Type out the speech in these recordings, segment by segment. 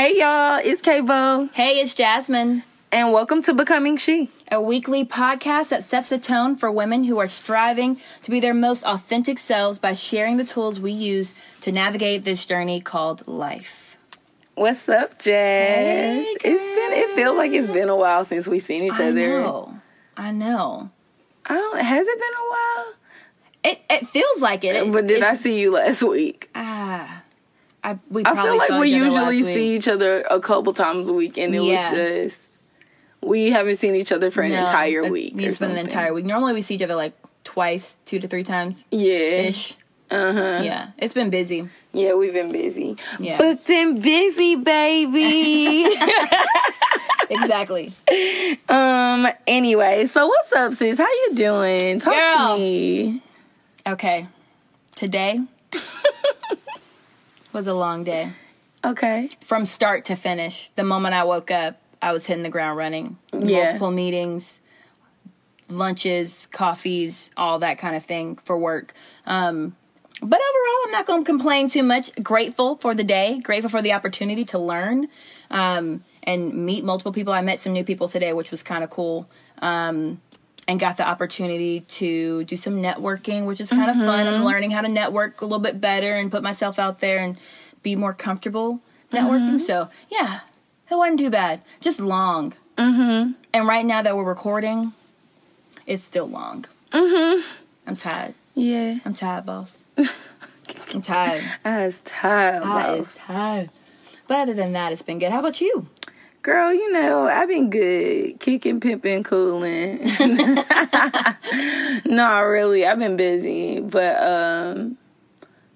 Hey y'all, it's Kavo, Hey, it's Jasmine, and welcome to Becoming She. a weekly podcast that sets the tone for women who are striving to be their most authentic selves by sharing the tools we use to navigate this journey called life. What's up, Jazz? Hey, it's been. It feels like it's been a while since we've seen each I other. know. I know. I don't. Has it been a while? It it feels like it. but did I see you last week? I we I feel like we usually see each other a couple times a week, and it Yeah. was just we haven't seen each other for an No, entire week. It's been an entire week. Normally we see each other like twice, two to three times yeah. ish. Uh huh. Yeah, it's been busy. Yeah, we've been busy. Yeah. Booked and busy, baby. Exactly. um. Anyway, so what's up, sis? How you doing? Talk Girl. to me. Okay. Today was a long day. Okay. From start to finish. The moment I woke up, I was hitting the ground running. Yeah. Multiple meetings, lunches, coffees, all that kind of thing for work. Um, but overall, I'm not going to complain too much. Grateful for the day, grateful for the opportunity to learn um, and meet multiple people. I met some new people today, which was kind of cool. Um, and got the opportunity to do some networking, which is kind of fun. I'm learning how to network a little bit better and put myself out there and be more comfortable networking. So, yeah, it wasn't too bad. Just long. Mm-hmm. And right now that we're recording, it's still long. Mm-hmm. I'm tired. Yeah. I'm tired, boss. I'm tired. I was tired, I bro. is tired. But other than that, it's been good. How about you? Girl, you know, I've been good. Kicking, pimping, cooling. no, really, I've been busy. But um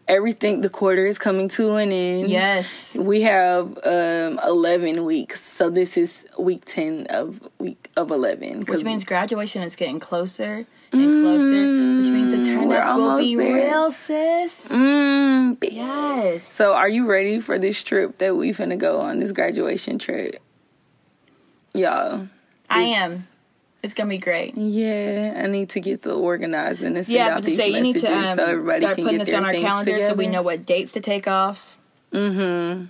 everything the quarter is coming to an end. Yes. We have um 11 weeks. So this is week 10 of week of 11. 'cause Which means graduation is getting closer and closer, which means the turn up will be there. real, sis. Mm. Yes. So are you ready for this trip that we finna go on, this graduation trip? Y'all. I am. It's gonna be great. Yeah, I need to get to organizing and send Yeah, out these say you need to messages um, so everybody start can putting get this on our calendar so we know what dates to take off. Mm-hmm.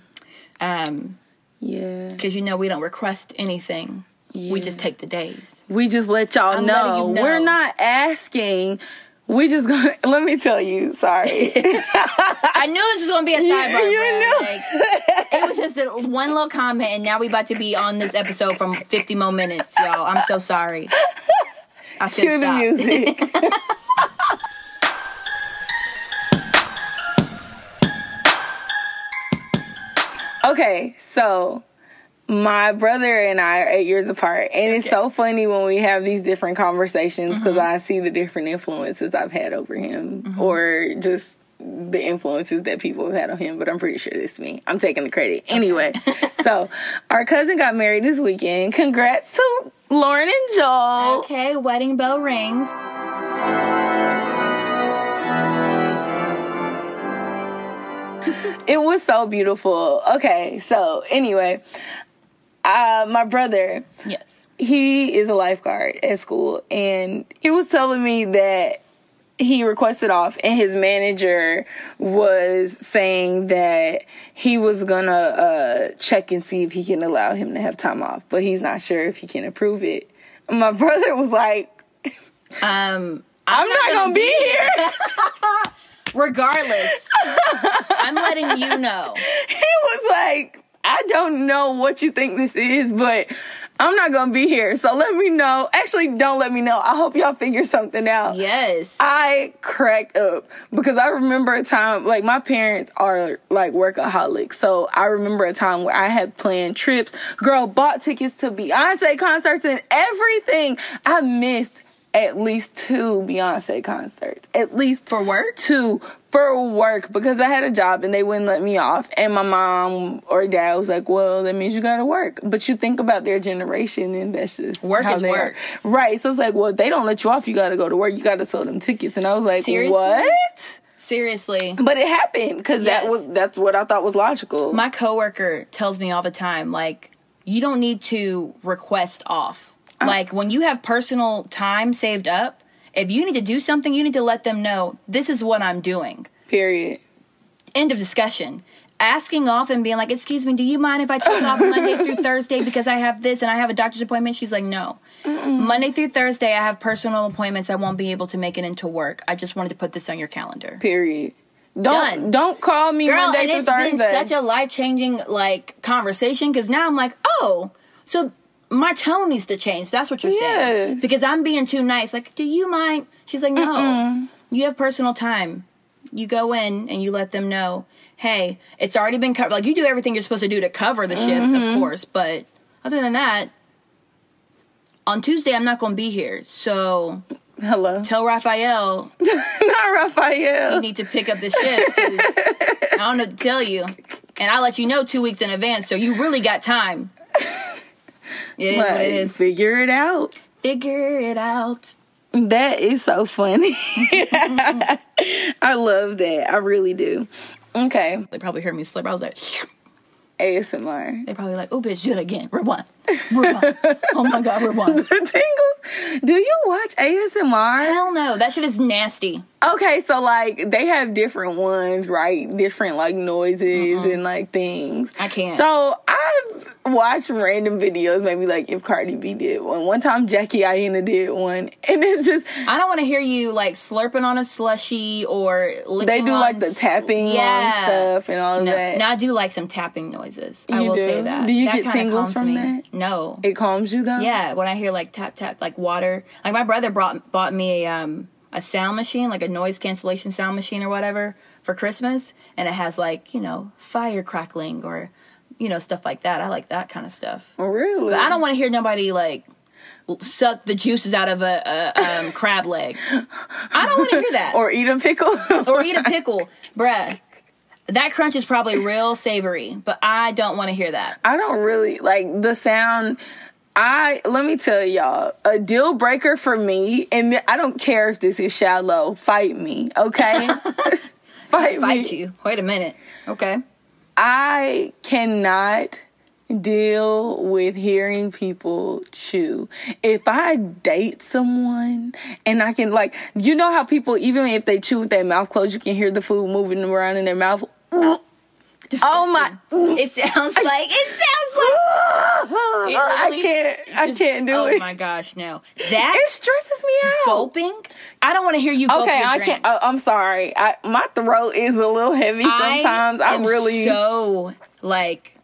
Um, Yeah. because you know we don't request anything. Yeah. We just take the days. We just let y'all I'm know. We're not asking. We just gonna let me tell you, sorry. I knew this was gonna be a sidebar. you bro. knew. Like, it was just a, one little comment, and now we about to be on this episode from 50 more minutes, y'all. I'm so sorry. I should stop. Cue the music. okay, so my brother and I are eight years apart, and it's so funny when we have these different conversations because mm-hmm. I see the different influences I've had over him, mm-hmm. or just the influences that people have had on him. But I'm pretty sure it's me. I'm taking the credit anyway. so our cousin got married this weekend. Congrats to Lauren and Joel. Okay, wedding bell rings. It was so beautiful. Okay, so anyway, uh, my brother, Yes. he is a lifeguard at school, and he was telling me that he requested off, and his manager was saying that he was gonna uh, check and see if he can allow him to have time off, but he's not sure if he can approve it. My brother was like, Um, "I'm, not, gonna, be here." regardless, I'm letting you know. he was like, I don't know what you think this is, but I'm not gonna be here. So let me know. Actually, don't let me know. I hope y'all figure something out. Yes. I cracked up because I remember a time like my parents are like workaholics. So I remember a time where I had planned trips, girl, bought tickets to Beyonce concerts and everything. I missed at least two Beyonce concerts. At least For work? two for work because I had a job and they wouldn't let me off. And my mom or dad was like, "Well, that means you got to work." But you think about their generation, and that's just Work how is they are. work. right? So it's like, well, if they don't let you off, you got to go to work. You got to sell them tickets. And I was like, Seriously? what? Seriously. But it happened because that was that's what I thought was logical. My coworker tells me all the time, like, you don't need to request off. Uh-huh. Like, when you have personal time saved up, if you need to do something, you need to let them know this is what I'm doing. Period. End of discussion. asking off and being like, "Excuse me, do you mind if I take off Monday through Thursday because I have this and I have a doctor's appointment?" She's like, "No, Monday through Thursday I have personal appointments. I won't be able to make it into work. I just wanted to put this on your calendar." Period. Don't Done. don't call me Girl, Monday and through it's Thursday. been such a life changing like conversation because now I'm like, oh, so my tone needs to change. That's what you're saying. Yes. Because I'm being too nice. Like, do you mind? She's like, no. You have personal time. You go in and you let them know, hey, it's already been covered. Like, you do everything you're supposed to do to cover the shift, Mm-hmm. of course. But other than that, on Tuesday, I'm not going to be here. So Hello. tell Raphael Not Raphael. you need to pick up the shift. I don't know what to tell you. And I'll let you know two weeks in advance, so you really got time. It is what it is. Figure it out. Figure it out. That is so funny. I love that. I really do. Okay. They probably heard me slip. I was like, ASMR. they probably like, oh, bitch, do it again. Rewind. Rewind. oh my God, rewind. The tingles. Do you watch ASMR? Hell no. That shit is nasty. Okay, so like they have different ones, right? Different like noises and like things. I can't. So I've watched random videos, maybe like if Cardi B did one. One time Jackie Aina did one, and it's just I don't want to hear you like slurping on a slushy or they do like the tapping Yeah. on stuff and all No, that. now I do like some tapping noises. I will do? say that. Do you that get tingles from me. that? No. it calms you though. Yeah, when I hear like tap tap like water. Like my brother brought bought me a um a sound machine, like a noise cancellation sound machine or whatever for Christmas, and it has like, you know, fire crackling or you know, stuff like that. I like that kind of stuff. Really. But I don't want to hear nobody like suck the juices out of a, a um, crab leg. I don't want to hear that. or eat a pickle. or eat a pickle, bruh. That crunch is probably real savory, but I don't want to hear that. I don't really like the sound. I let me tell y'all a deal breaker for me, and I don't care if this is shallow. Fight me, okay? fight, Fight me. you. Wait a minute. Okay. I cannot deal with hearing people chew. If I date someone and I can like, you know how people even if they chew with their mouth closed, you can hear the food moving around in their mouth. Oh my! It sounds like it sounds like I can't. I can't do oh it. Oh my gosh, no. That It stresses me out. gulping? I don't want to hear you gulp Okay, your I drink. can't. I, I'm sorry. I, my throat is a little heavy sometimes. I, am really, so like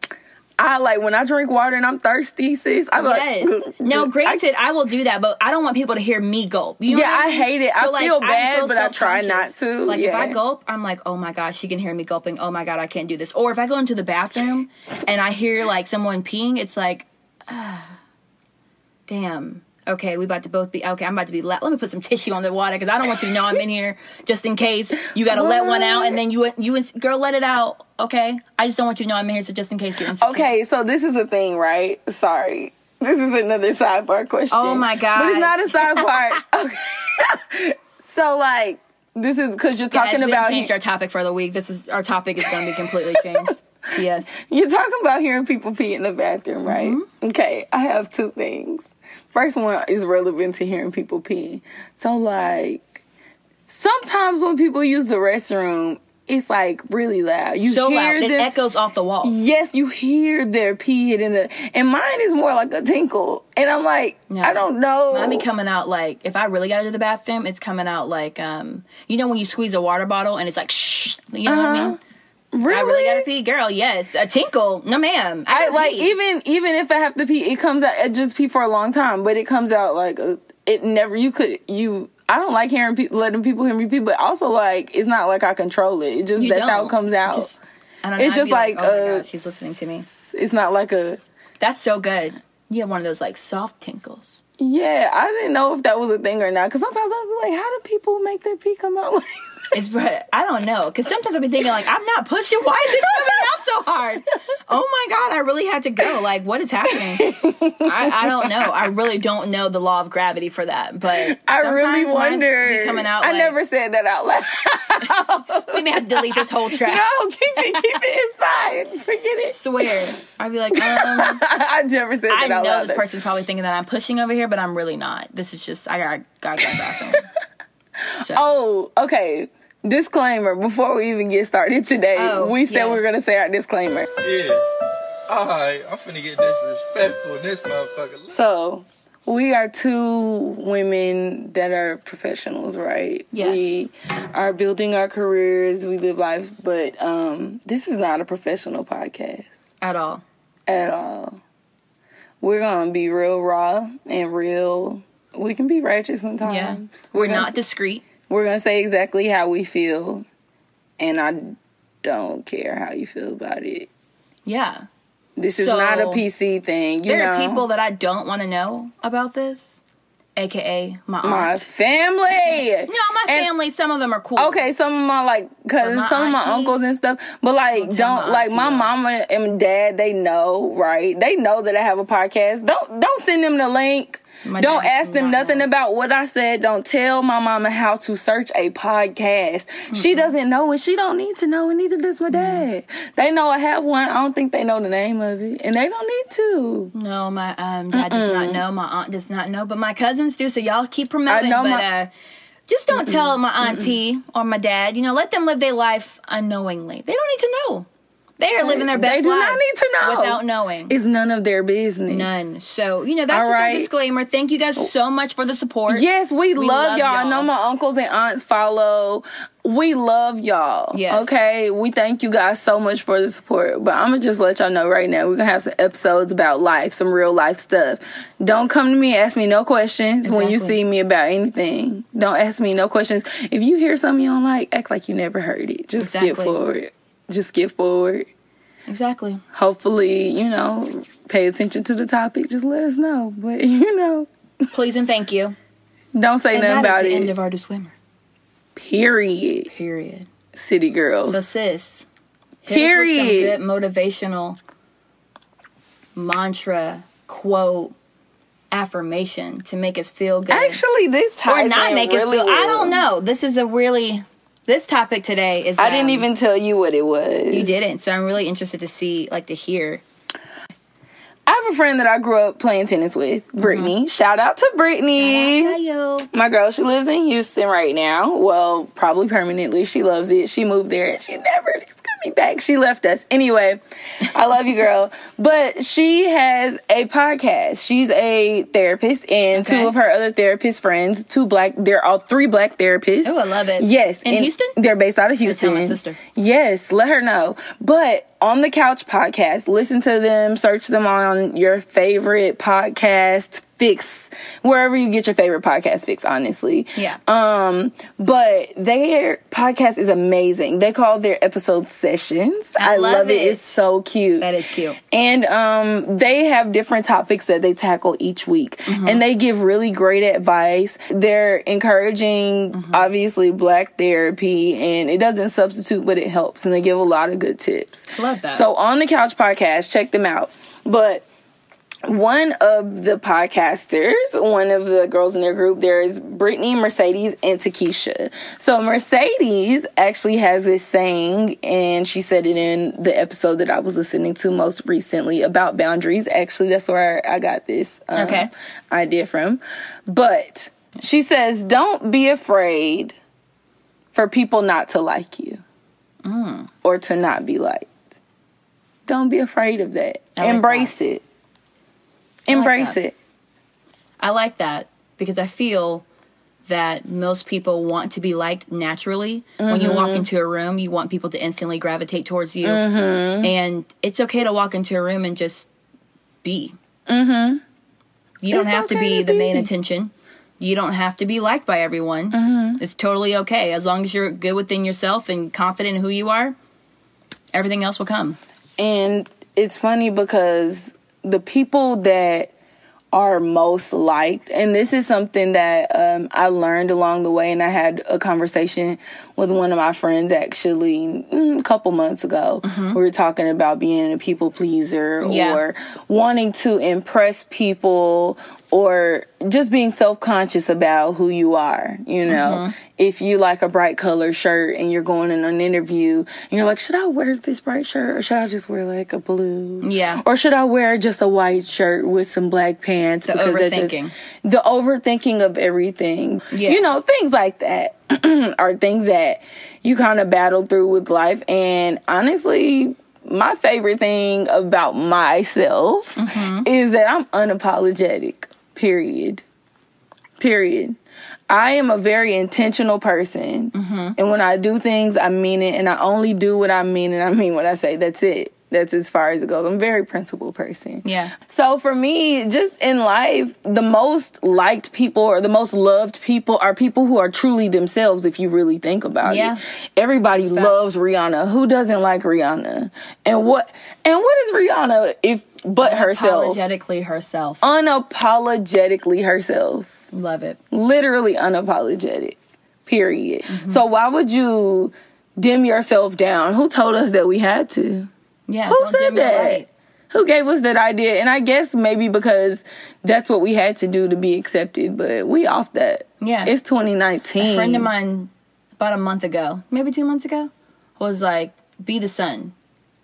I like when I drink water and I'm thirsty, sis. I'm yes. like, no, I- granted, I, will do that, but I don't want people to hear me gulp. You know Yeah, I mean? hate it. I feel I'm bad, so but I try not to. Like if I gulp, I'm like, oh my gosh, she can hear me gulping. Oh my god, I can't do this. Or if I go into the bathroom and I hear like someone peeing, it's like, ah, damn. Okay, we about to both be okay. I'm about to be. La- Let me put some tissue on the water because I don't want you to know I'm in here just in case you got to let one out and then you you ins- girl let it out. Okay, I just don't want you to know I'm in here. So just in case you're insecure. Okay, so this is a thing, right? Sorry. This is another sidebar question. Oh my God. But it's not a sidebar. okay. so like this is because you're talking we about changed our topic for the week. This is our topic is going to be completely changed. yes. you're talking about hearing people pee in the bathroom, right? Mm-hmm. Okay, I have two things. First one is relevant to hearing people pee. So like sometimes when people use the restroom, it's like really loud. You So hear loud, it echoes off the walls. Yes, you hear their pee hitting the, and mine is more like a tinkle, and I'm like, No. I don't know. Mine be coming out like if I really got to the bathroom, it's coming out like um you know when you squeeze a water bottle and it's like shh, you know what I mean? Really? I really gotta pee, girl. Yes, a tinkle. No, ma'am. I, I like pee. even even if I have to pee, it comes out. It just pee for a long time, but it comes out like it never. You could you. I don't like hearing people letting people hear me pee, but also like it's not like I control it. It just You that's how don't. it comes out. Just- I don't know. it's I'd just be like, oh my uh, god, she's listening to me. It's not like a That's so good. You have one of those like soft tinkles. yeah. I didn't know if that was a thing or not because sometimes I was like, how do people make their pee come out like? It's I don't know because sometimes I'll be thinking like I'm not pushing. Why is it coming out so hard? Oh my god! I really had to go. Like what is happening? I, I don't know. I really don't know the law of gravity for that. But I really wonder. coming out. I like- never said that out loud. We may have to delete this whole track. no, keep it, keep it. It's fine. Forget it. Swear. I'd be like, um, I never said that I out loud. I know this person's probably thinking that I'm pushing over here, but I'm really not. This is just I got got to go bathroom. So, Oh, okay. disclaimer before we even get started today. Oh, we said we yes. were gonna say our disclaimer. Yeah. Alright, I'm finna get disrespectful in this motherfucker. So we are two women that are professionals, right? Yes. We are building our careers, we live lives, but um this is not a professional podcast At all. at all. We're gonna be real raw and real we can be ratchet sometimes. Yeah. We're gonna not discreet. we're gonna say exactly how we feel and I don't care how you feel about it. Yeah. This is So, not a PC thing. You There know? are people that I don't want to know about this, aka my aunt. my family. no, my And- family. Some of them are cool. Okay, some of my like cousins, some of my uncles and stuff, but like Don't don't my like my though. mama and dad. They know, right? They know that I have a podcast. Don't don't send them the link. My don't ask them nothing know. about what I said. Don't tell my mama how to search a podcast. She doesn't know and she don't need to know, and neither does my dad. They know I have one. I don't think they know the name of it, and they don't need to. No, my um, dad does not know. My aunt does not know, but my cousins do. So y'all keep promoting. but my- uh, just don't tell my auntie or my dad. You know, let them live their life unknowingly. They don't need to know. They are living their best They do not need to know without knowing. It's none of their business. None. So you know that's All just right. a disclaimer. Thank you guys so much for the support. Yes, we, We love, love y'all. I y'all. know my uncles and aunts follow. We love y'all. Yes. Okay. We thank you guys so much for the support. But I'm gonna just let y'all know right now, we're gonna have some episodes about life, some real life stuff. Don't come to me, ask me no questions when you Exactly. see me about anything. Don't ask me no questions. If you hear something you don't like, act like you never heard it. Just skip Exactly. forward. Just get forward. exactly. Hopefully, you know, pay attention to the topic. Just let us know. But you know, Please and thank you. don't say And nothing about the it. end of our disclaimer. Period. Period. City girls. So sis, Period. good motivational mantra, quote, affirmation to make us feel good. Actually, this or not make us really feel. I don't know. This is a really this topic today is. I didn't um, even tell you what it was. You didn't, so I'm really interested to see, like, to hear. I have a friend that I grew up playing tennis with, Brittany. Shout out to Brittany. Tayo. My girl, she lives in Houston right now. Well, probably permanently. She loves it. She moved there and she never coming back. She left us. Anyway, I love you, girl. But she has a podcast. She's a therapist, and Okay. two of her other therapist friends, two black, they're all three black therapists. Oh, I love it. Yes. In and Houston? They're based out of Houston. my sister. Yes, let her know. But on the couch podcast, listen to them, search them on your favorite podcast fix, wherever you get your favorite podcast fix, honestly. Yeah. Um, but their podcast is amazing. They call their episode sessions. I love it. it. It's so cute. That is cute. And um, they have different topics that they tackle each week. Mm-hmm. And they give really great advice. They're encouraging, Mm-hmm. obviously, black therapy, and it doesn't substitute, but it helps. And they give a lot of good tips. Love that. So, on the Couch podcast, check them out. But one of the podcasters, one of the girls in their group, there is Brittany, Mercedes, and Takesha. So Mercedes actually has this saying, and she said it in the episode that I was listening to most recently about boundaries. Actually, that's where I got this um, Okay. idea from. But she says, "Don't be afraid for people not to like you Mm. or to not be liked. Don't be afraid of that. I like Embrace that. it." Embrace that. it. I like that because I feel that most people want to be liked naturally. When you Mm-hmm. walk into a room, you want people to instantly gravitate towards you. Mm-hmm. And it's okay to walk into a room and just be. Mm-hmm. You don't It's have to be to the main attention. You don't have to be liked by everyone. Mm-hmm. It's totally okay. As long as you're good within yourself and confident in who you are, everything else will come. And it's funny because the people that are most liked, and this is something that um, I learned along the way, and I had a conversation with one of my friends actually mm, a couple months ago. We were talking about being a people pleaser Yeah. or wanting to impress people or just being self-conscious about who you are you know if you like a bright color shirt and you're going in an interview and you're like should i wear this bright shirt or should i just wear like a blue Yeah. or should i wear just a white shirt with some black pants The because that just- overthinking. the overthinking of everything Yeah. you know things like that are things that you kind of battle through with life and honestly my favorite thing about myself Mm-hmm. is that i'm unapologetic period period i am a very intentional person Mm-hmm. and when i do things i mean it and i only do what i mean and i mean what i say that's it that's as far as it goes i'm a very principled person Yeah. so for me, just in life, the most liked people or the most loved people are people who are truly themselves if you really think about Yeah. it. Everybody loves Rihanna. Who doesn't like Rihanna? And what and what is Rihanna if but herself? Apologetically herself. Unapologetically herself. Love it. Literally unapologetic. Period. Mm-hmm. So why would you dim yourself down? Who told us that we had to? Yeah. Who don't said that? Who gave us that idea? And I guess maybe because that's what we had to do to be accepted, but we off that. Yeah. It's 2019. A friend of mine about a month ago, maybe two months ago, was like, "Be the sun."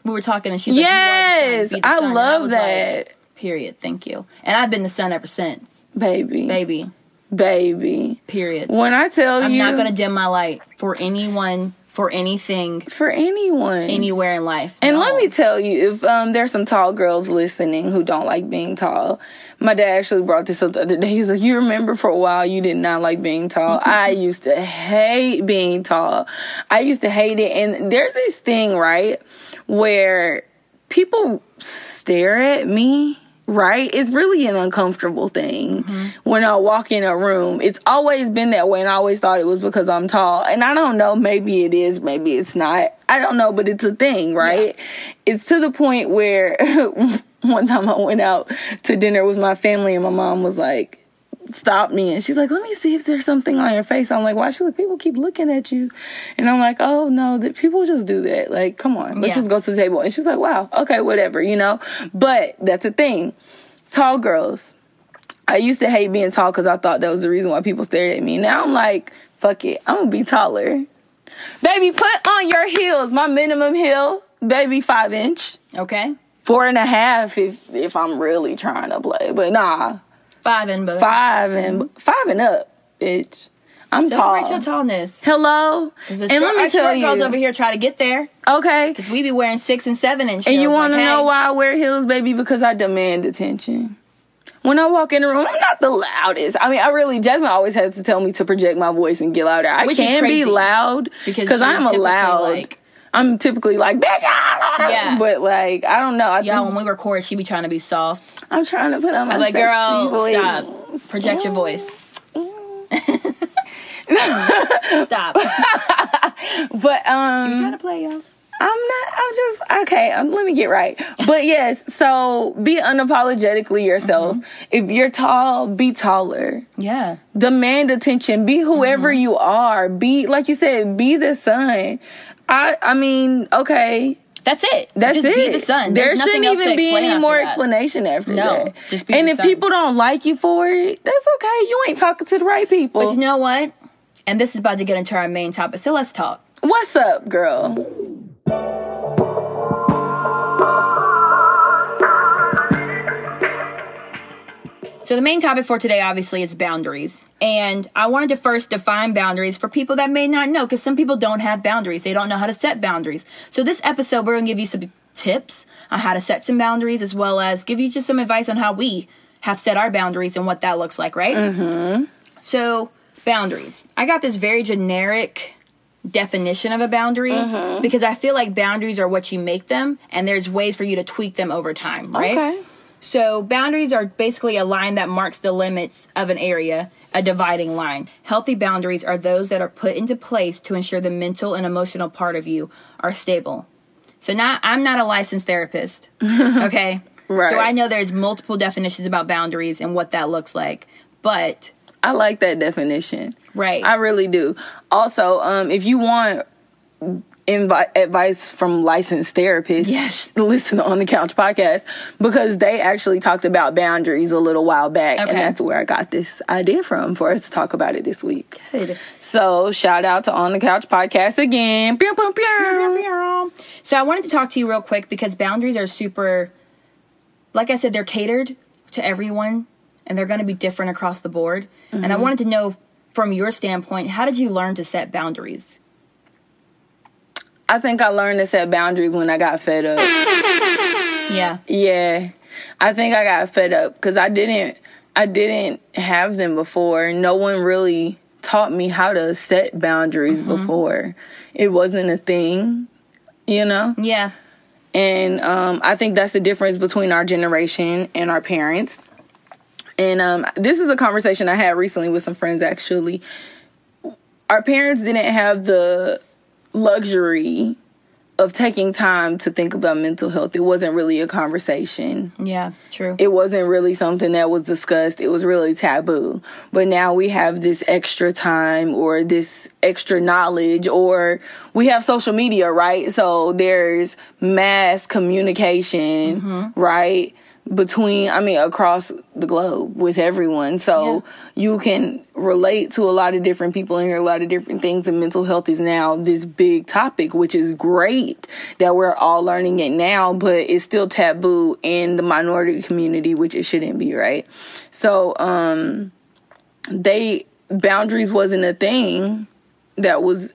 We were talking, and she's like, Yes, "You are the sun. Be the I sun." Love was that. Like, Period. Thank you. And I've been the sun ever since. baby. Baby. Baby. Period. When I tell you I'm not gonna dim my light for anyone, for anything, for anyone. anywhere in life. And No. let me tell you, if um, there's some tall girls listening who don't like being tall, my dad actually brought this up the other day. He was like, "You remember for a while you did not like being tall. I used to hate being tall. I used to hate it." And there's this thing, right, where people stare at me. Right? It's really an uncomfortable thing mm-hmm. when I walk in a room. It's always been that way, and I always thought it was because I'm tall. And I don't know, maybe it is, maybe it's not. I don't know, but it's a thing, right? It's to the point where one time I went out to dinner with my family, and my mom was like, stopped me and she's like, let me see if there's something on your face. I'm like, why? She's like, people keep looking at you. And I'm like, oh no, that people just do that. Like, come on, let's Yeah. just go to the table. And she's like, wow, okay, whatever, you know? But that's a thing. Tall girls. I used to hate being tall because I thought that was the reason why people stared at me. Now I'm like, fuck it, I'm gonna be taller. Baby, put on your heels. My minimum heel, baby, five inch. Okay. Four and a half if if I'm really trying to play. But nah, Five and but five and five and up, bitch. I'm Celebrate your tallness. Hello, and short, let me tell you, girls over here try to get there. okay. Because we be wearing six and seven inch And you want to like, know hey, why I wear heels, baby? Because I demand attention. When I walk in the room, I'm not the loudest. I mean, I really, Jasmine always has to tell me to project my voice and get louder. I Which can be loud because because I'm a loud. like- I'm typically like, bitch, ah, Yeah. But like, I don't know. I Y'all, think when we record, she be trying to be soft. I'm trying to put on my I'm like, girl, voice. stop. Project your voice. Stop. But um, trying to play, y'all. I'm not. I'm just okay. Um, let me get right. But yes, so be unapologetically yourself. Mm-hmm. If you're tall, be taller. Yeah. Demand attention. Be whoever Mm-hmm. you are. Be like you said. Be the sun. I. I mean, okay. That's it. That's just it. be the sun. There There's shouldn't even be any more that. explanation after No, that. just be and if sun. people don't like you for it, that's okay. You ain't talking to the right people. But you know what? And this is about to get into our main topic. So let's talk. What's up, girl? So the main topic for today obviously is boundaries. And I wanted to first define boundaries for people that may not know cuz some people don't have boundaries. They don't know how to set boundaries. So this episode we're going to give you some tips on how to set some boundaries as well as give you just some advice on how we have set our boundaries and what that looks like, right? Mhm. So, boundaries. I got this very generic definition of a boundary because I feel like boundaries are what you make them and there's ways for you to tweak them over time, right? Okay. So, boundaries are basically a line that marks the limits of an area, a dividing line. Healthy boundaries are those that are put into place to ensure the mental and emotional part of you are stable. So, now I'm not a licensed therapist, okay? Right. So, I know there's multiple definitions about boundaries and what that looks like, but I like that definition. right. I really do. Also, um, if you want invi- advice from licensed therapists. Yes. listen on the couch podcast because they actually talked about boundaries a little while back, Okay. and that's where I got this idea from for us to talk about it this week. Good. So shout out to on the couch podcast again. Pew, pew, pew. So I wanted to talk to you real quick because boundaries are super, like I said, they're catered to everyone and they're going to be different across the board. And I Mm-hmm. wanted to know from your standpoint, how did you learn to set boundaries? I think I learned to set boundaries when I got fed up. Yeah. Yeah, I think I got fed up because I didn't. I didn't have them before. No one really taught me how to set boundaries before. It wasn't a thing, you know. Yeah. And um, I think that's the difference between our generation and our parents. And um, this is a conversation I had recently with some friends. Actually, our parents didn't have the luxury of taking time to think about mental health. It wasn't really a conversation Yeah. True. it wasn't really something that was discussed. It was really taboo. But now we have this extra time or this extra knowledge or we have social media, right? So there's mass communication, mm-hmm. right? Between, I mean, across the globe with everyone. So you can relate to a lot of different people and hear a lot of different things. And mental health is now this big topic, which is great that we're all learning it now, but it's still taboo in the minority community, which it shouldn't be, right? So, um, they, boundaries wasn't a thing that was,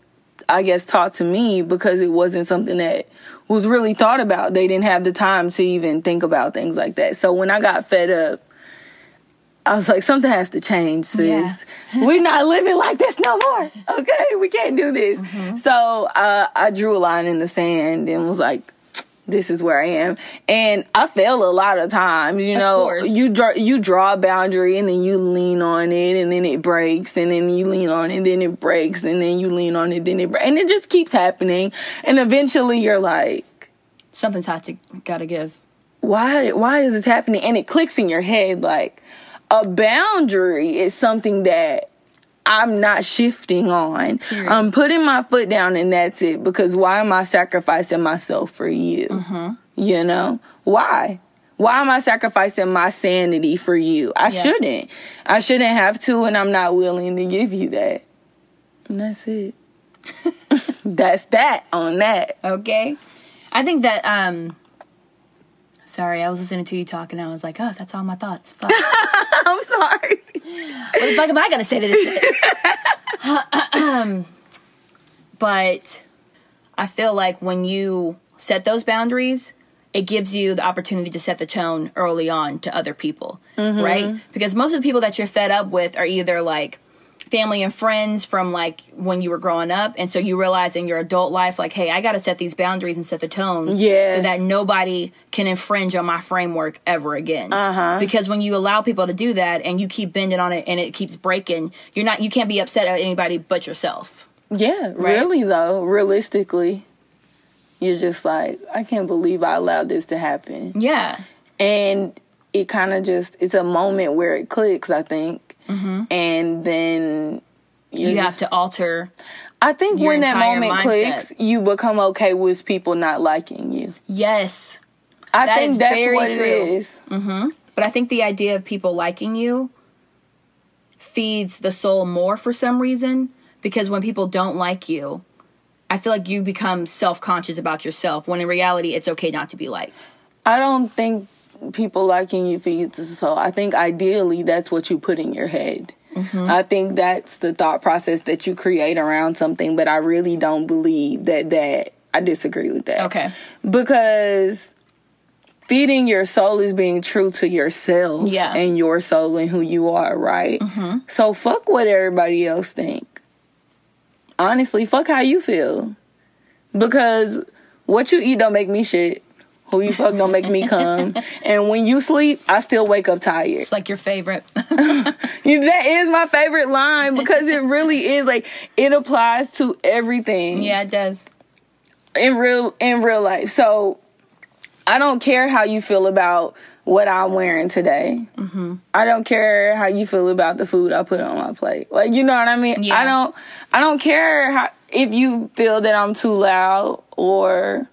I guess, taught to me because it wasn't something that was really thought about. They didn't have the time to even think about things like that. So when I got fed up, I was like, something has to change, sis. Yeah. We're not living like this no more. Okay, we can't do this. So uh, I drew a line in the sand and was like, this is where I am. And I fail a lot of times, you Of know. course. You draw you draw a boundary and then you lean on it and then it breaks and then you lean on it and then it breaks and then you lean on it then it breaks and it just keeps happening and eventually you're like Something's had to gotta give. why why is this happening and it clicks in your head like a boundary is something that I'm not shifting on. Period. I'm putting my foot down and that's it because why am I sacrificing myself for you? You know? Why? Why am I sacrificing my sanity for you? I Yeah. shouldn't. I shouldn't have to and I'm not willing to give you that. And that's it. that's that on that. Okay. I think that um sorry, I was listening to you talk and I was like, oh, that's all my thoughts. Fuck. I'm sorry. what the fuck am I gonna say to this shit? Um, but I feel like when you set those boundaries, it gives you the opportunity to set the tone early on to other people, right? Because most of the people that you're fed up with are either like family and friends from like when you were growing up and so you realize in your adult life like hey i gotta set these boundaries and set the tone Yeah. so that nobody can infringe on my framework ever again uh-huh. because when you allow people to do that and you keep bending on it and it keeps breaking you're not you can't be upset at anybody but yourself Yeah, really though, realistically, you're just like, I can't believe I allowed this to happen. yeah And it kind of just, it's a moment where it clicks, I think. Mm-hmm. And then you're you have to alter I think when that moment mindset. clicks, you become okay with people not liking you. yes I That think that's very what true. it is. Mm-hmm. But I think the idea of people liking you feeds the soul more for some reason because when people don't like you, I feel like you become self conscious about yourself when in reality it's okay not to be liked. I don't think people liking you feeds the soul. I think ideally that's what you put in your head. Mm-hmm. I think that's the thought process that you create around something, but I really don't believe that that I disagree with that. Okay. Because feeding your soul is being true to yourself Yeah. Mm-hmm. and your soul and who you are, right? So fuck what everybody else think. Honestly, fuck how you feel. Because what you eat don't make me shit. Who you fuck don't make me come. and when you sleep, I still wake up tired. It's like your favorite. That is my favorite line because it really is like it applies to everything yeah, it does. in real in real life. So I don't care how you feel about what I'm wearing today. Mm-hmm. I don't care how you feel about the food I put on my plate. Like you know what I mean? Yeah. I don't. I don't care how if you feel that I'm too loud or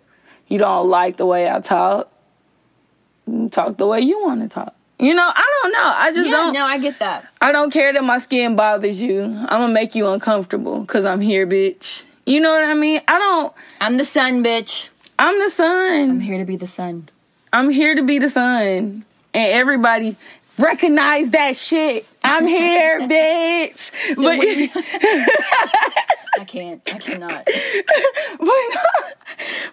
you don't like the way I talk. Talk the way you want to talk. You know, I don't know. I just Yeah, don't. no, I get that. I don't care that my skin bothers you. I'm gonna make you uncomfortable because I'm here, bitch. You know what I mean? I don't. I'm the sun, bitch. I'm the sun. I'm here to be the sun. I'm here to be the sun. And everybody recognize that shit. I'm here, bitch. but, when I can't. I cannot. but, no,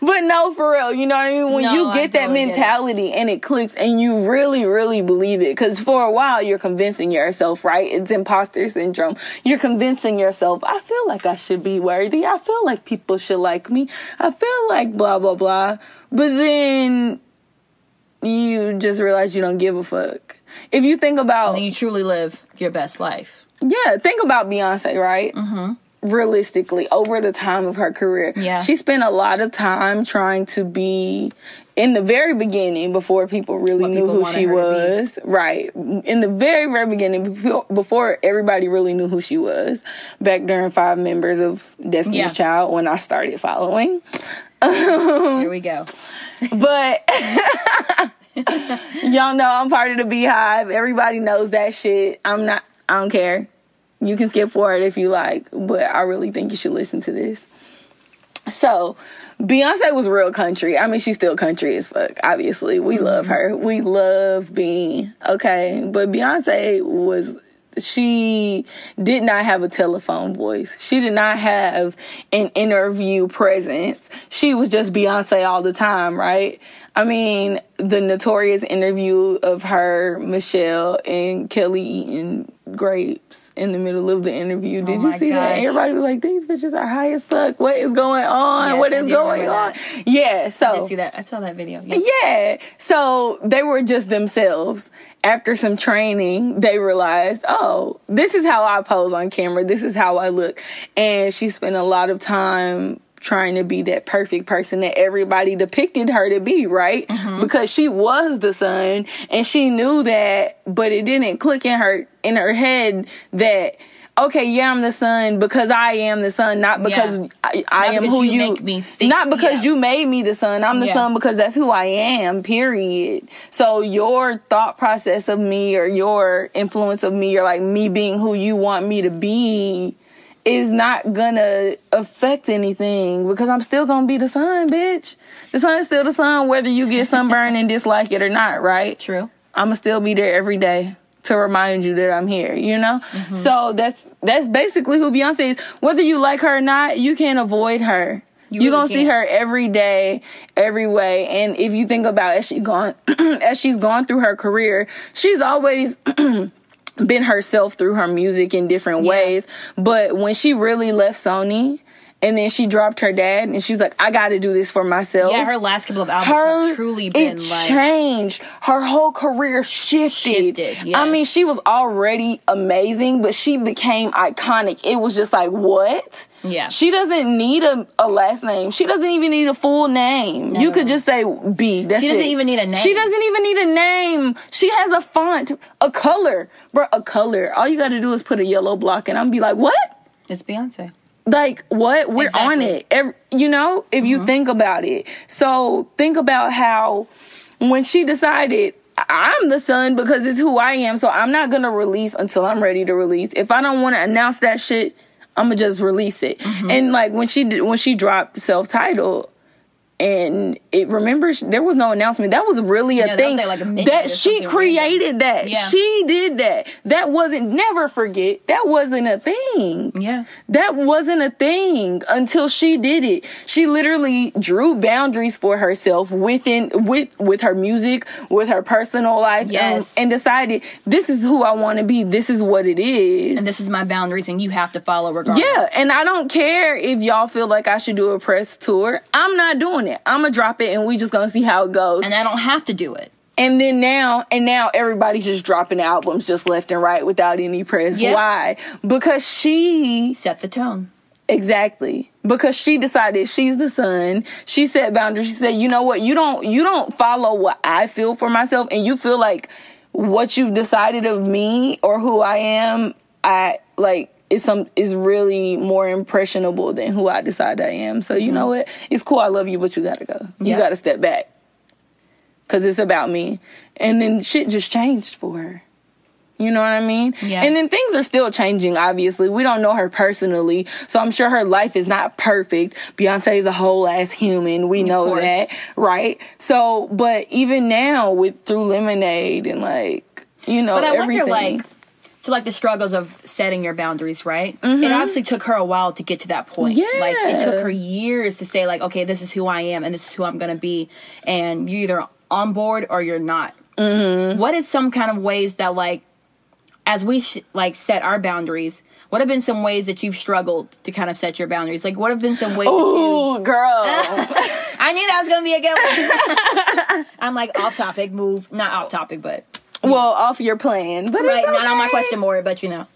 but no, for real. You know what I mean? When No, you I get that totally get mentality and it clicks and you really, really believe it. Because for a while, you're convincing yourself, right? It's imposter syndrome. You're convincing yourself, I feel like I should be worthy. I feel like people should like me. I feel like blah, blah, blah. But then you just realize you don't give a fuck. If you think about And you truly live your best life. yeah, think about Beyonce, right? Mm-hmm. Realistically, over the time of her career, Yeah. she spent a lot of time trying to be in the very beginning before people really What knew people who she her to be. was. Right. In the very, very beginning, before- before everybody really knew who she was, back during Five Members of Destiny's Yeah. Child when I started following. Here we go. But y'all know I'm part of the BeyHive. Everybody knows that shit. I'm not. I don't care. You can skip forward if you like, but I really think you should listen to this. So, Beyonce was real country. I mean, she's still country as fuck. Obviously, we love mm-hmm. her. We love being okay, but Beyonce was. She did not have a telephone voice. She did not have an interview presence. She was just Beyonce all the time, right? I mean, the notorious interview of her, Michelle, and Kelly eating grapes in the middle of the interview. Did oh you Oh my see that? Everybody was like, "These bitches are high as fuck. What is going on? Yes, what is going on?" Yeah. So I did see that. I saw that video. Yeah. yeah. So they were just themselves. After some training, they realized, oh, this is how I pose on camera. This is how I look. And she spent a lot of time trying to be that perfect person that everybody depicted her to be, right? Mm-hmm. Because she was the sun and she knew that, but it didn't click in her in her head that okay, yeah, I'm the sun because I am the sun, not because Yeah. I, I Not am because who you make me think- not because yeah. you made me the sun. I'm the Yeah. sun because that's who I am, period. So your thought process of me or your influence of me or like me being who you want me to be is not gonna affect anything because I'm still gonna be the sun, bitch. The sun is still the sun whether you get sunburned and dislike it or not, right? True. I'ma still be there every day to remind you that I'm here, you know? Mm-hmm. So that's that's basically who Beyonce is. Whether you like her or not, you can't avoid her. You are really gonna see her every day, every way. And if you think about as she gone as she's gone through her career, she's always been herself through her music in different Yeah. ways. But when she really left Sony and then she dropped her dad and she was like, I gotta do this for myself. Yeah, her last couple of albums her have truly been it like changed. Her whole career shifted, Shifted, i mean she was already amazing but she became iconic. It was just like what? Yeah. she doesn't need a, a last name. She doesn't even need a full name. You could just say b. That's She doesn't it. even need a name. she doesn't even need a name. She has a font a color. Bro a color. All you gotta do is put a yellow block and i'm be like what? It's Beyonce. Like what? We're on it. Every, you know if you mm-hmm. think about it. So think about how when she decided i'm the sun because it's who i am so i'm not gonna release until i'm ready to release. If i don't want to announce that shit i'm gonna just release it. Mm-hmm. And like when she did when she dropped self-titled and it remembers there was no announcement. That was really a Yeah, thing at, like, a that she created. That Yeah. she did that. That wasn't never forget. That wasn't a thing. Yeah. That wasn't a thing until she did it. She literally drew boundaries for herself within with with her music, with her personal life, Yes. and, and decided this is who I want to be. This is what it is. And this is my boundaries and you have to follow regardless. yeah, and I don't care if y'all feel like I should do a press tour. I'm not doing it. I'm gonna drop it, and we just gonna see how it goes. And I don't have to do it. And then now, and now everybody's just dropping albums just left and right without any press. Yep. Why? Because she Set the tone. Exactly. Because she decided she's the sun. She set boundaries. She said, "You know what? You don't you don't follow what I feel for myself and you feel like what you've decided of me or who I am, I like is some is really more impressionable than who I decide I am. So you know mm-hmm. what? It's cool. I love you, but you got to go. You Yeah. got to step back. Cuz it's about me." And then shit just changed for her. You know what I mean? Yeah. And then things are still changing, obviously. We don't know her personally, so I'm sure her life is not perfect. Beyonce is a whole ass human. We know that, right? So, but even now with through Lemonade and like, you know, But I everything. wonder, like, so like the struggles of setting your boundaries, right? Mm-hmm. It obviously took her a while to get to that point. Yeah. Like it took her years to say, like, okay, this is who I am and this is who I'm gonna be, and you're either on board or you're not. Mm-hmm. What is some kind of ways that, like, as we sh- like set our boundaries? What have been some ways that you've struggled to kind of set your boundaries? Like, what have been some ways that you? Girl. I knew that was gonna be a good one. I'm like off topic, move not off topic, but well, off your plan, but right, it's not on my question board, but you know.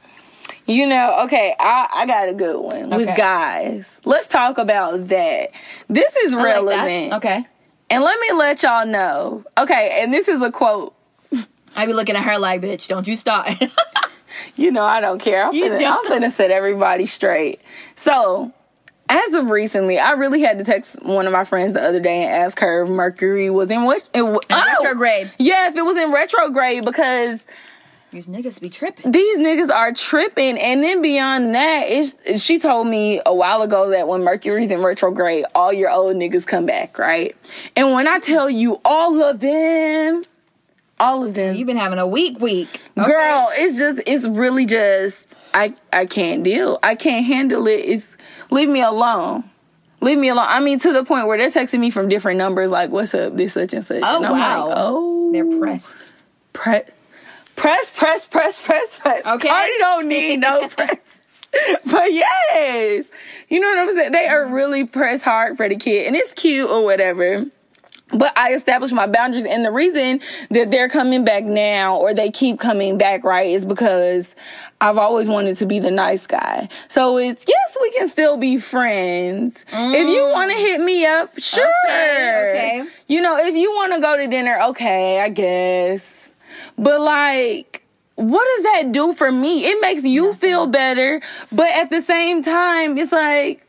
You know, okay, I, I got a good one with guys. Let's talk about that. This is I like relevant. Okay. And let me let y'all know. Okay, and this is a quote. I be looking at her like, bitch, don't you start. You know, I don't care. I'm You finna, don't. I'm finna set everybody straight. So, as of recently, I really had to text one of my friends the other day and ask her if Mercury was in what in, oh, retrograde. Yeah, if it was in retrograde because These niggas be tripping. these niggas are tripping. And then beyond that, it's, she told me a while ago that when Mercury's in retrograde, all your old niggas come back, right? And when I tell you all of them, all of them, You've been having a week week. Okay. girl it's just it's really just i i can't deal i can't handle it it's leave me alone. Leave me alone. I mean to the point where they're texting me from different numbers like what's up? This such and such. Oh, and wow. like oh. They're pressed. pre- press press press press press. Okay. i don't need no press. But yes. You know what i'm saying? They are really press hard for the kid and it's cute or whatever but I established my boundaries, and the reason that they're coming back now, or they keep coming back, right, is because I've always wanted to be the nice guy. So it's yes, we can still be friends. If you want to hit me up, sure. Mm. Okay, okay. You know, if you want to go to dinner, okay, I guess. But like, what does that do for me? It makes you feel better, but at the same time, it's like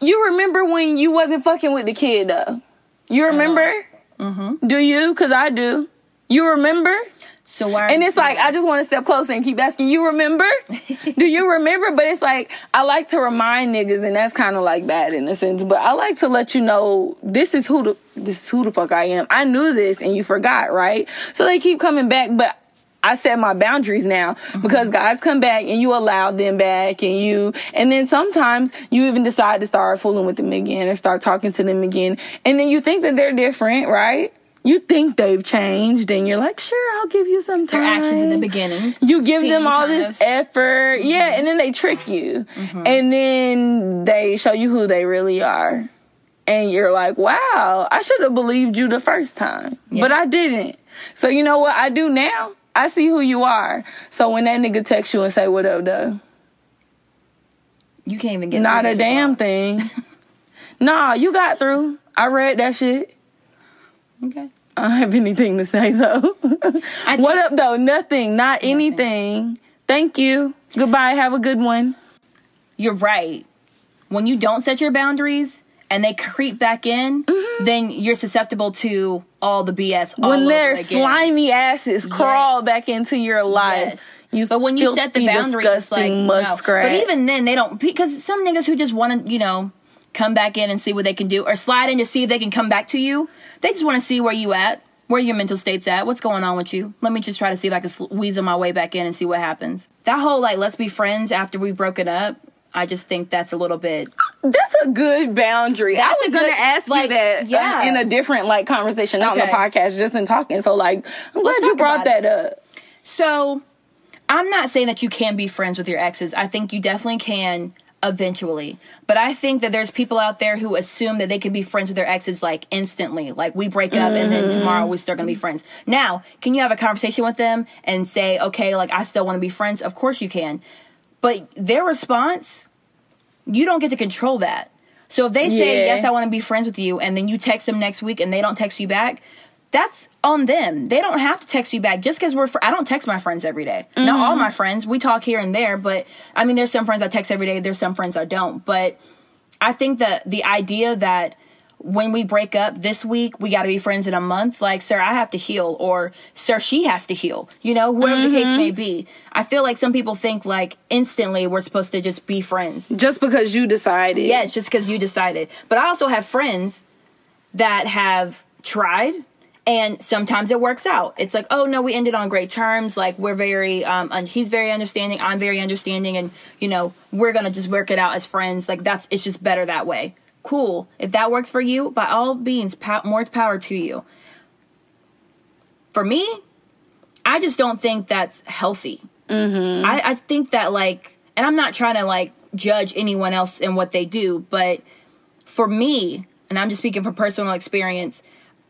you remember when you wasn't fucking with the kid though. You remember? Mm-hmm. Do you? Cause I do. You remember? So why? And it's like I just want to step closer and keep asking. You remember? Do you remember? But it's like I like to remind niggas, and that's kind of like bad in a sense. But I like to let you know this is who the this is who the fuck I am. I knew this, and you forgot, right? So they keep coming back, but. I set my boundaries now because guys come back and you allow them back and you, and then sometimes you even decide to start fooling with them again or start talking to them again. And then you think that they're different, right? You think they've changed and you're like, sure, I'll give you some time. their actions in the beginning. You give them all this of- Mm-hmm. effort. Yeah, and then they trick you. And then they show you who they really are. And you're like, wow, I should have believed you the first time. But I didn't. So you know what I do now? I see who you are. So when that nigga texts you and say, what up, though? You can't even get Not a damn thing. nah, you got through. I read that shit. Okay. I don't have anything to say though. What up though? Nothing. Not anything. Thank you. Goodbye. Have a good one. You're right. When you don't set your boundaries and they creep back in, then you're susceptible to all the BS. all Mm-hmm. when their slimy asses crawl back into your life. Yes. You but when you set the boundaries, it's like disgusting no. But even then, they don't because some niggas who just want to, you know, come back in and see what they can do, or slide in to see if they can come back to you. They just want to see where you at, where your mental state's at, what's going on with you. Let me just try to see if I can weasel my way back in and see what happens. That whole like let's be friends after we've broken up. I just think that's a little bit. That's a good boundary. I was gonna good- ask like, you that yeah. uh, in a different like conversation, not on Okay. the podcast, just in talking. So like, I'm glad you brought that up. So, I'm not saying that you can be friends with your exes. I think you definitely can eventually. But I think that there's people out there who assume that they can be friends with their exes like instantly. Like we break up and then tomorrow we're still gonna be friends. Now, can you have a conversation with them and say, okay, like I still wanna be friends? Of course you can. But their response you don't get to control that. So if they say, Yeah. yes, I want to be friends with you, and then you text them next week and they don't text you back, that's on them. They don't have to text you back just because we're. Fr- I don't text my friends every day. Not all mm-hmm. my friends. We talk here and there, but I mean, there's some friends I text every day. There's some friends I don't. But I think that the idea that when we break up this week, we got to be friends in a month. Like, sir, I have to heal, or sir, she has to heal. You know, whoever the case may be. I feel like some people think like instantly we're supposed to just be friends. Just because you decided. Yes, just because you decided. But I also have friends that have tried and sometimes it works out. It's like, oh no, we ended on great terms. Like we're very, um, and he's very understanding. I'm very understanding, and you know, we're gonna just work it out as friends. Like that's, it's just better that way. Cool. If that works for you, by all means, pow- more power to you. For me, I just don't think that's healthy. Mm-hmm. I, I think that like, and I'm not trying to like judge anyone else and what they do, but for me, and I'm just speaking from personal experience,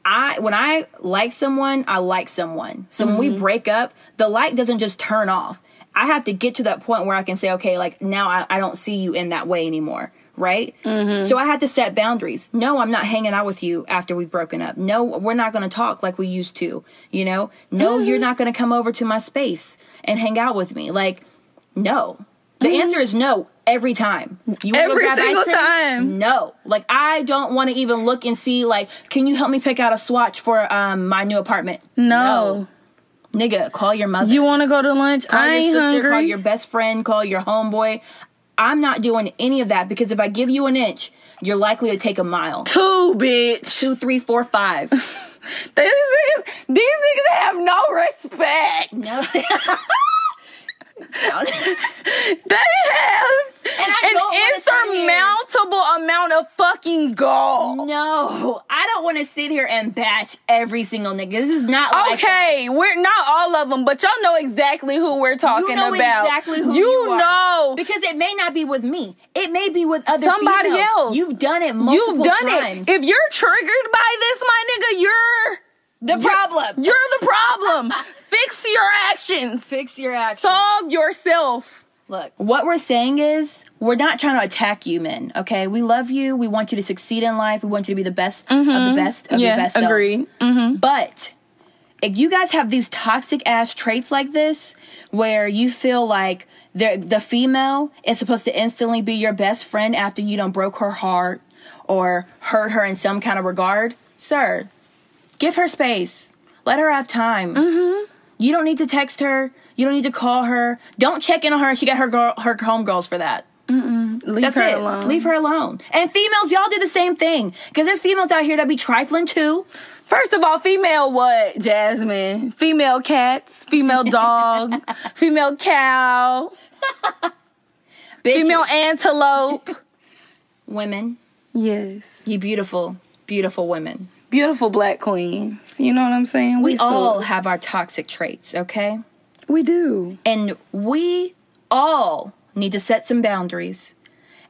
I when I like someone, I like someone. So when we break up, the light doesn't just turn off. I have to get to that point where I can say, okay, like now I, I don't see you in that way anymore. Right? Mm-hmm. So I had to set boundaries. No, I'm not hanging out with you after we've broken up. No, we're not going to talk like we used to. You know? No, mm-hmm. you're not going to come over to my space and hang out with me. Like, no. The mm-hmm. answer is no every time. You Every single time. No. Like I don't want to even look and see like can you help me pick out a swatch for um my new apartment? No. Nigga, call your mother. You want to go to lunch? call I your ain't sister, hungry. call your best friend, call your homeboy. I'm not doing any of that because if I give you an inch, you're likely to take a mile. Two, bitch. Two, three, four, five. These niggas, these niggas have no respect. No. They have an don't wanna sit here- insurmountable amount of fucking gall. no, I don't want to sit here and bash every single nigga. This is not like that. Okay, we're not all of them, but y'all know exactly who we're talking You know about. exactly who you, you, know. because it may not be with me. It may be with other Somebody females. else. You've done it multiple You've done times. it. If you're triggered by this, my nigga, you're the problem. you're the problem. Fix your actions. fix your action. Solve yourself. Look, what we're saying is we're not trying to attack you, men. Okay, we love you. We want you to succeed in life. We want you to be the best of the best of Mm-hmm. Yeah, your best agreed. selves. But if you guys have these toxic ass traits like this, where you feel like the the female is supposed to instantly be your best friend after you don't broke her heart or hurt her in some kind of regard, sir, give her space. Let her have time. Mm-hmm. You don't need to text her. You don't need to call her. Don't check in on her. She got her girl, her homegirls for that. Leave That's her it. alone. Leave her alone. And females, y'all do the same thing. Because there's females out here that be trifling too. First of all, female what, Jasmine? Female cats, female dog, female cow, female antelope. women. Yes. You beautiful, beautiful women. Beautiful black queens. You know what I'm saying? We so- all have our toxic traits, okay? We do. And we all need to set some boundaries.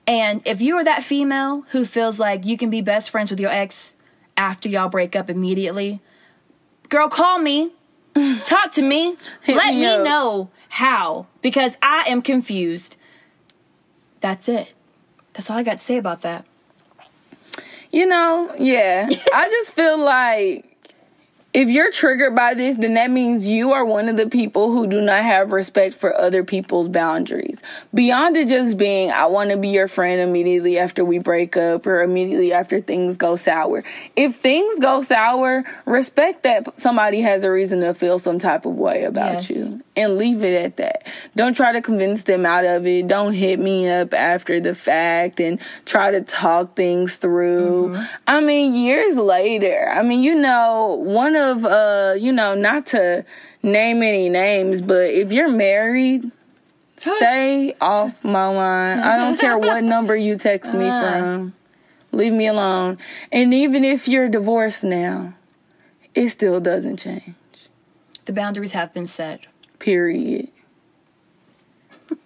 And if you are that female who feels like you can be best friends with your ex after y'all break up immediately, girl, call me. Talk to me. Let me me know how because I am confused. That's it. That's all I got to say about that. You know, yeah. I just feel like if you're triggered by this, then that means you are one of the people who do not have respect for other people's boundaries. Beyond it just being, I want to be your friend immediately after we break up or immediately after things go sour. If things go sour, respect that somebody has a reason to feel some type of way about Yes. you and leave it at that. Don't try to convince them out of it. Don't hit me up after the fact and try to talk things through. Mm-hmm. I mean, years later, I mean, you know, one of, uh, you know, not to name any names, but if you're married, stay off my line. I don't care what number you text me from. Leave me alone. And even if you're divorced now, it still doesn't change. The boundaries have been set. Period.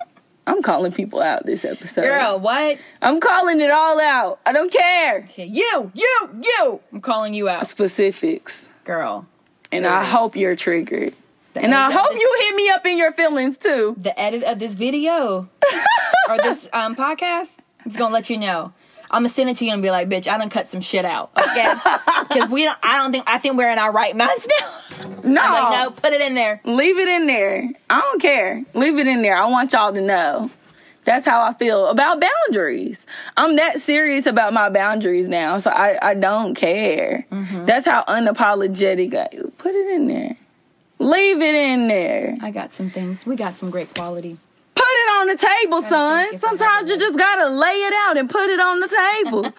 I'm calling people out this episode. Girl, what? I'm calling it all out. I don't care. Okay, You, you, you. I'm calling you out. Specifics. Girl. And I hope you're triggered. The And I hope this- you hit me up in your feelings too. the edit of this video or this um podcast I'm just gonna let you know. I'm gonna send it to you and be like, bitch, I done cut some shit out. Okay? Because we don't, I don't think, I think we're in our right minds now. No. I'm like, no, put it in there. Leave it in there. I don't care. Leave it in there. I want y'all to know. That's how I feel about boundaries. I'm that serious about my boundaries now, so I, I don't care. Mm-hmm. That's how unapologetic I put it in there. Leave it in there. I got some things. We got some great quality. Put it on the table, son. Sometimes you just gotta lay it out and put it on the table.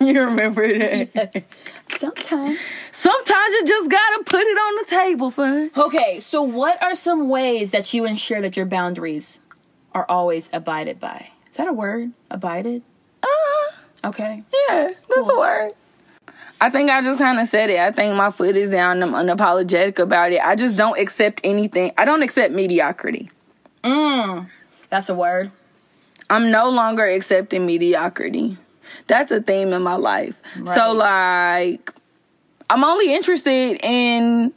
you remember that? Sometimes. Sometimes you just gotta put it on the table, son. Okay, so what are some ways that you ensure that your boundaries are always abided by? Is that a word? Abided? Uh, Okay. yeah, that's Cool. a word. I think I just kind of said it. I think my foot is down. I'm unapologetic about it. I just don't accept anything. I don't accept mediocrity. Mm. That's a word. I'm no longer accepting mediocrity. That's a theme in my life. So like I'm only interested in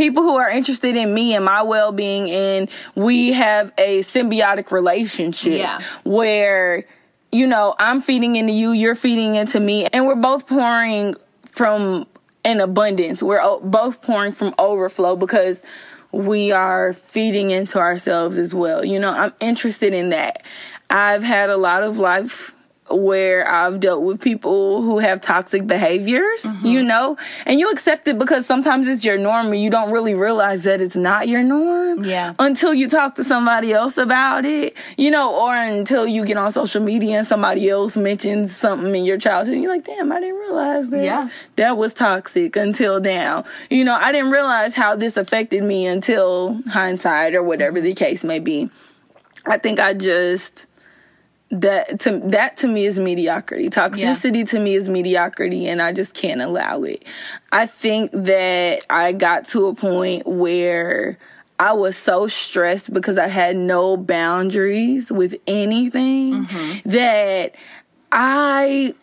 people who are interested in me and my well-being and we have a symbiotic relationship Yeah. where you know, I'm feeding into you, you're feeding into me and we're both pouring from an abundance. We're o- both pouring from overflow because we are feeding into ourselves as well. You know, I'm interested in that. I've had a lot of life where I've dealt with people who have toxic behaviors, mm-hmm. you know, and you accept it because sometimes it's your norm and you don't really realize that it's not your norm Yeah. until you talk to somebody else about it, you know, or until you get on social media and somebody else mentions something in your childhood and you're like, damn, I didn't realize that. Yeah. That was toxic until now. You know, I didn't realize how this affected me until hindsight or whatever mm-hmm. the case may be. I think I just that to that to me is mediocrity. Toxicity to me is mediocrity and I just can't allow it. I think that I got to a point where I was so stressed because I had no boundaries with anything mm-hmm. that I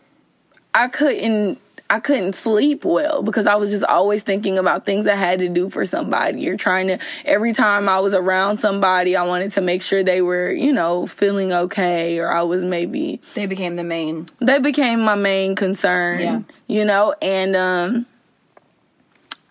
I couldn't I couldn't sleep well because I was just always thinking about things I had to do for somebody or trying to every time I was around somebody I wanted to make sure they were, you know, feeling okay or I was maybe They became the main. they became my main concern. Yeah. You know, and um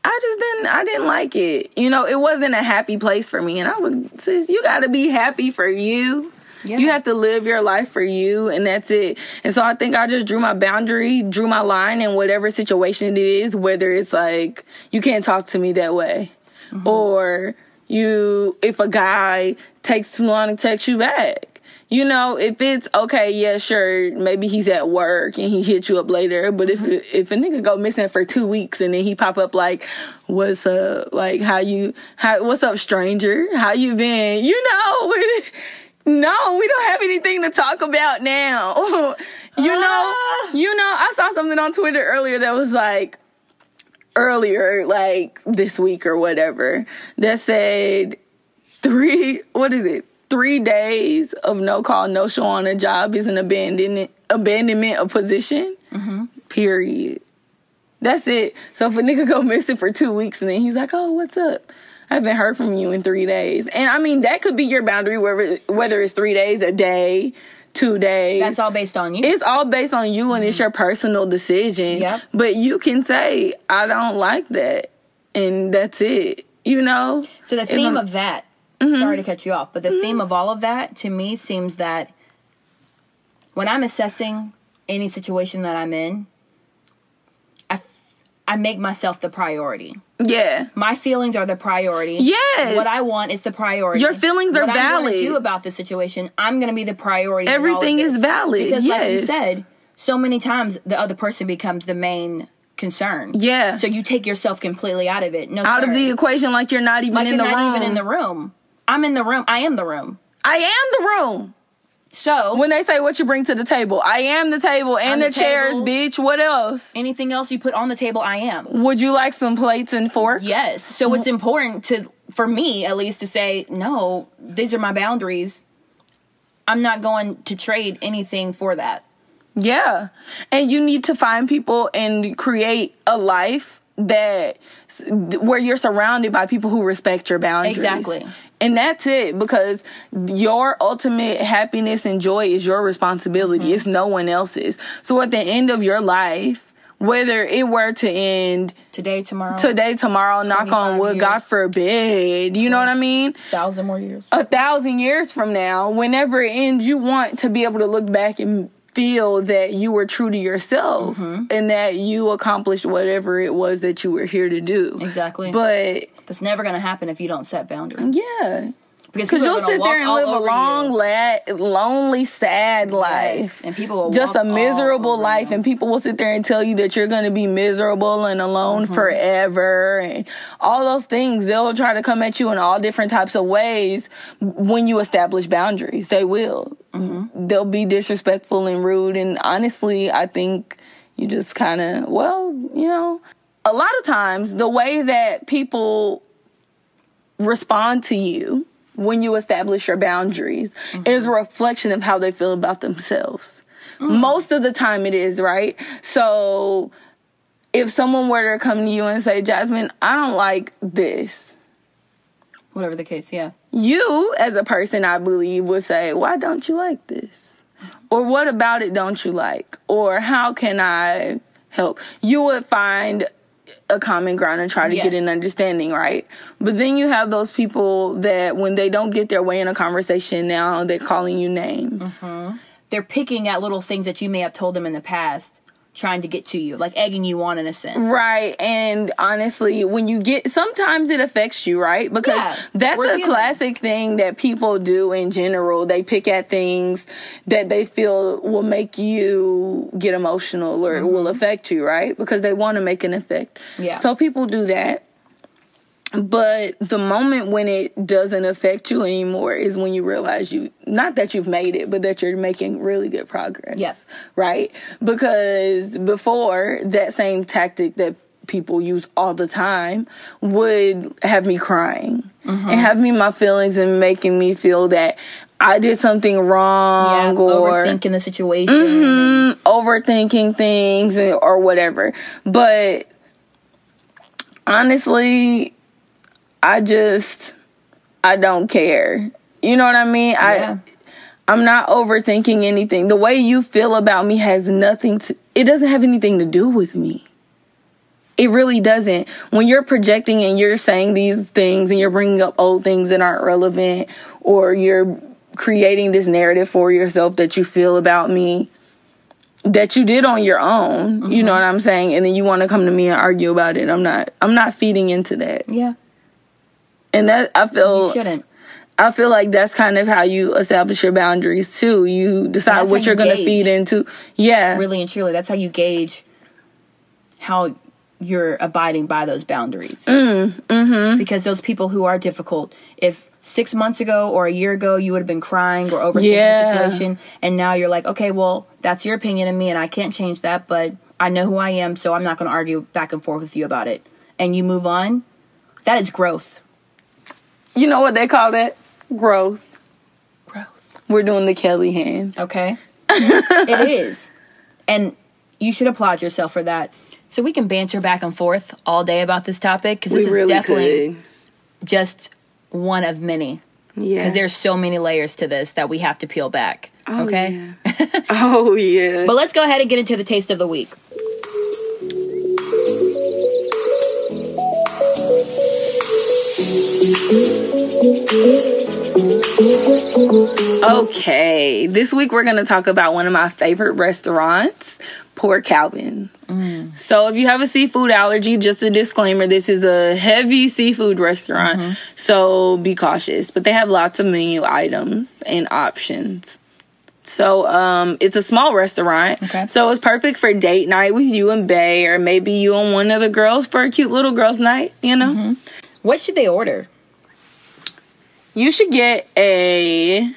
I just didn't I didn't like it. You know, it wasn't a happy place for me. And I was like, sis, you gotta be happy for you. Yeah. You have to live your life for you and that's it. And so I think I just drew my boundary, drew my line in whatever situation it is, whether it's like you can't talk to me that way. Mm-hmm. Or you if a guy takes too long to text you back. You know, if it's okay, yeah, sure, maybe he's at work and he hit you up later. But if mm-hmm. if a nigga go missing for two weeks and then he pop up like, "What's up? Like, how you? How? What's up, stranger? How you been? You know." No, we don't have anything to talk about now. you know, Ah. you know, I saw something on Twitter earlier that was like earlier, like this week or whatever, that said three what is it? Three days of no call, no show on a job is an abandonment abandonment of position. Period. That's it. So if a nigga go missing for two weeks and then he's like, "Oh, what's up?" I haven't heard from you in three days, and I mean that could be your boundary, whether whether it's three days, a day, two days. That's all based on you. It's all based on you, and it's your personal decision. Yep. But you can say, "I don't like that," and that's it. You know. So the theme of that, Mm-hmm. sorry to cut you off, but the theme of all of that to me seems that when I'm assessing any situation that I'm in, I make myself the priority. Yeah. My feelings are the priority. Yes. What I want is the priority. Your feelings are valid. what I'm going to do about the situation, I'm going to be the priority. in all of Everything is valid, Because, like you said, so many times the other person becomes the main concern. Yeah. So you take yourself completely out of it. No, Out of the equation, like you're not even like in you're the not room. even in the room. I'm in the room. I am the room. I am the room. So When they say what you bring to the table, I am the table and the, the chairs, table. bitch. What else? anything else you put on the table, I am. Would you like some plates and forks? Yes. So mm. it's important to, for me at least, to say no. These are my boundaries. I'm not going to trade anything for that. Yeah. And you need to find people and create a life that where you're surrounded by people who respect your boundaries. Exactly. And that's it because your ultimate happiness and joy is your responsibility. Mm-hmm. It's no one else's. So at the end of your life, whether it were to end Today, tomorrow, today, tomorrow, knock on wood, years. God forbid, you know what I mean? thousand more years. A thousand years from now, whenever it ends, you want to be able to look back and feel that you were true to yourself Mm-hmm. and that you accomplished whatever it was that you were here to do. Exactly. But That's never going to happen if you don't set boundaries. yeah, Because because people are you'll sit there and live a long, la- lonely, sad Yes, life. and people will just a miserable life you. and people will sit there and tell you that you're going to be miserable and alone Mm-hmm. forever and all those things they'll try to come at you in all different types of ways when you establish boundaries they will Mm-hmm. they'll be disrespectful and rude and honestly i think you just kind of well you know a lot of times the way that people respond to you when you establish your boundaries mm-hmm. is a reflection of how they feel about themselves. Mm. Most of the time it is, right? So if someone were to come to you and say, Jasmine, I don't like this, Whatever the case, yeah. you as a person, I believe, would say, Why don't you like this? Or what about it don't you like? Or how can I help? You would find a common ground and try to get an understanding, right? But then you have those people that when they don't get their way in a conversation now, they're calling you names. Mm-hmm. They're picking at little things that you may have told them in the past, trying to get to you, like egging you on in a sense. Right. And honestly, when you get sometimes it affects you, right? Because Yeah, that's a human. classic thing that people do in general. They pick at things that they feel will make you get emotional or will affect you, right? Because they want to make an effect. Mm-hmm. Yeah. So people do that. But the moment when it doesn't affect you anymore is when you realize you not that you've made it, but that you're making really good progress. Yep. Right? Because before that same tactic that people use all the time would have me crying Mm-hmm. and have me my feelings and making me feel that I did something Yeah, wrong or overthinking the situation. mm, overthinking things and, or whatever. But honestly, I just I don't care. You know what I mean? Yeah. I I'm not overthinking anything. The way you feel about me has nothing to it doesn't have anything to do with me. It really doesn't. When you're projecting and you're saying these things and you're bringing up old things that aren't relevant or you're creating this narrative for yourself that you feel about me that you did on your own, you know mm-hmm. what I'm saying? And then you want to come to me and argue about it. I'm not I'm not feeding into that. Yeah, And that I you feel shouldn't. I feel like that's kind of how you establish your boundaries too. You decide what you're you going to feed into. Yeah. Really and truly, that's how you gauge how you're abiding by those boundaries. Mm, Because those people who are difficult, if six months ago or a year ago you would have been crying or overthinking Yeah. the situation, and now you're like, okay, well, that's your opinion of me, and I can't change that, but I know who I am, so I'm not going to argue back and forth with you about it. And you move on. That is growth. You know what they call that? Growth. Growth. We're doing the Kelly hand. Okay. it is. And you should applaud yourself for that. So we can banter back and forth all day about this topic because this is definitely just one of many. Yeah. Because there's so many layers to this that we have to peel back. Oh, okay. yeah. oh yeah. But let's go ahead and get into the taste of the week. Okay, this week we're going to talk about one of my favorite restaurants, Poor Calvin. Mm. So, if you have a seafood allergy, just a disclaimer this is a heavy seafood restaurant, mm-hmm. so be cautious. But they have lots of menu items and options. So, um, it's a small restaurant. Okay. So, it's perfect for date night with you and Bay, or maybe you and one of the girls for a cute little girls' night, you know? Mm-hmm. What should they order? You should get a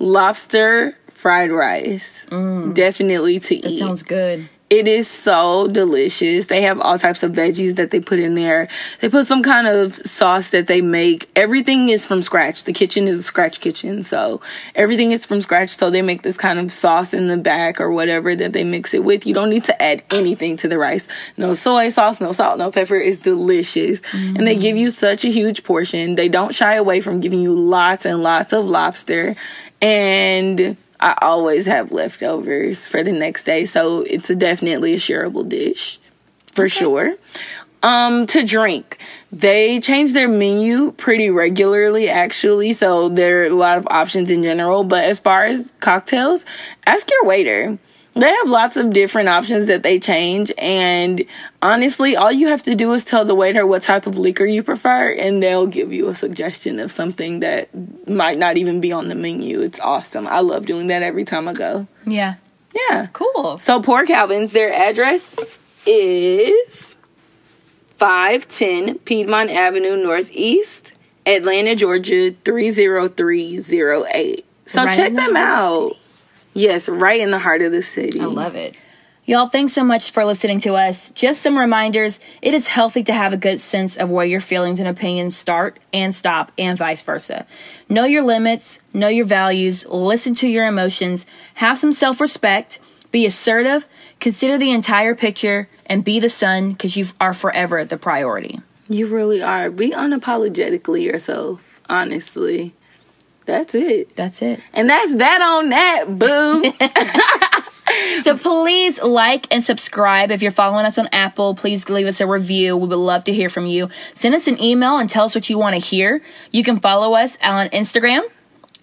lobster fried rice. Mm. Definitely to That eat. sounds good. It is so delicious. They have all types of veggies that they put in there. They put some kind of sauce that they make. Everything is from scratch. The kitchen is a scratch kitchen, so everything is from scratch. So they make this kind of sauce in the back or whatever that they mix it with. You don't need to add anything to the rice. No soy sauce, no salt, no pepper. It's delicious. Mm. And they give you such a huge portion. They don't shy away from giving you lots and lots of lobster. And I always have leftovers for the next day, so it's a definitely a shareable dish for okay. sure. Um, to drink, they change their menu pretty regularly, actually. So there are a lot of options in general. But as far as cocktails, ask your waiter they have lots of different options that they change and honestly all you have to do is tell the waiter what type of liquor you prefer and they'll give you a suggestion of something that might not even be on the menu. It's awesome. I love doing that every time i go. Yeah. Yeah. Cool. So Poor Calvin's their address is 510 piedmont avenue northeast atlanta georgia 30308 so right check them out Yes, right in the heart of the city. I love it. Y'all, thanks so much for listening to us. Just some reminders it is healthy to have a good sense of where your feelings and opinions start and stop, and vice versa. Know your limits, know your values, listen to your emotions, have some self respect, be assertive, consider the entire picture, and be the sun because you are forever at the priority. You really are. Be unapologetically yourself, honestly. That's it. That's it. And that's that on that, boo. so please like and subscribe. If you're following us on Apple, please leave us a review. We would love to hear from you. Send us an email and tell us what you want to hear. You can follow us on Instagram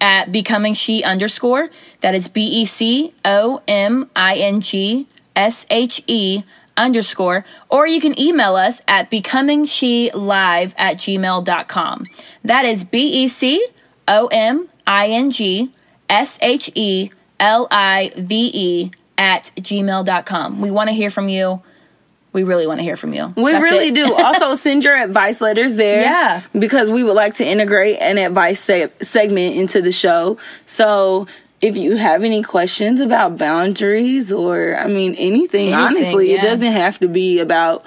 at becoming she underscore. That is B E C O M I N G S H E underscore. Or you can email us at becoming she live at gmail.com. That is B E C O M I N G S H E L I V E at gmail.com. We want to hear from you. We really want to hear from you. We That's really do. Also, send your advice letters there. Yeah. Because we would like to integrate an advice se- segment into the show. So if you have any questions about boundaries or, I mean, anything, anything honestly, yeah. it doesn't have to be about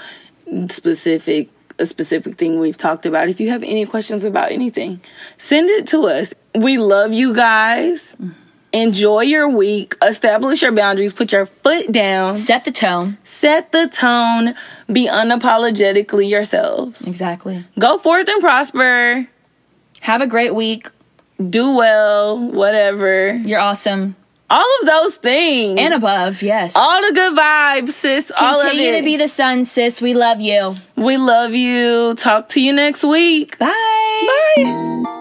specific a specific thing we've talked about. If you have any questions about anything, send it to us. We love you guys. Enjoy your week. Establish your boundaries. Put your foot down. Set the tone. Set the tone. Be unapologetically yourselves. Exactly. Go forth and prosper. Have a great week. Do well. Whatever. You're awesome all of those things and above. Yes, all the good vibes, sis. Continue all of it. to be the sun, sis. We love you. We love you. Talk to you next week. Bye. Bye.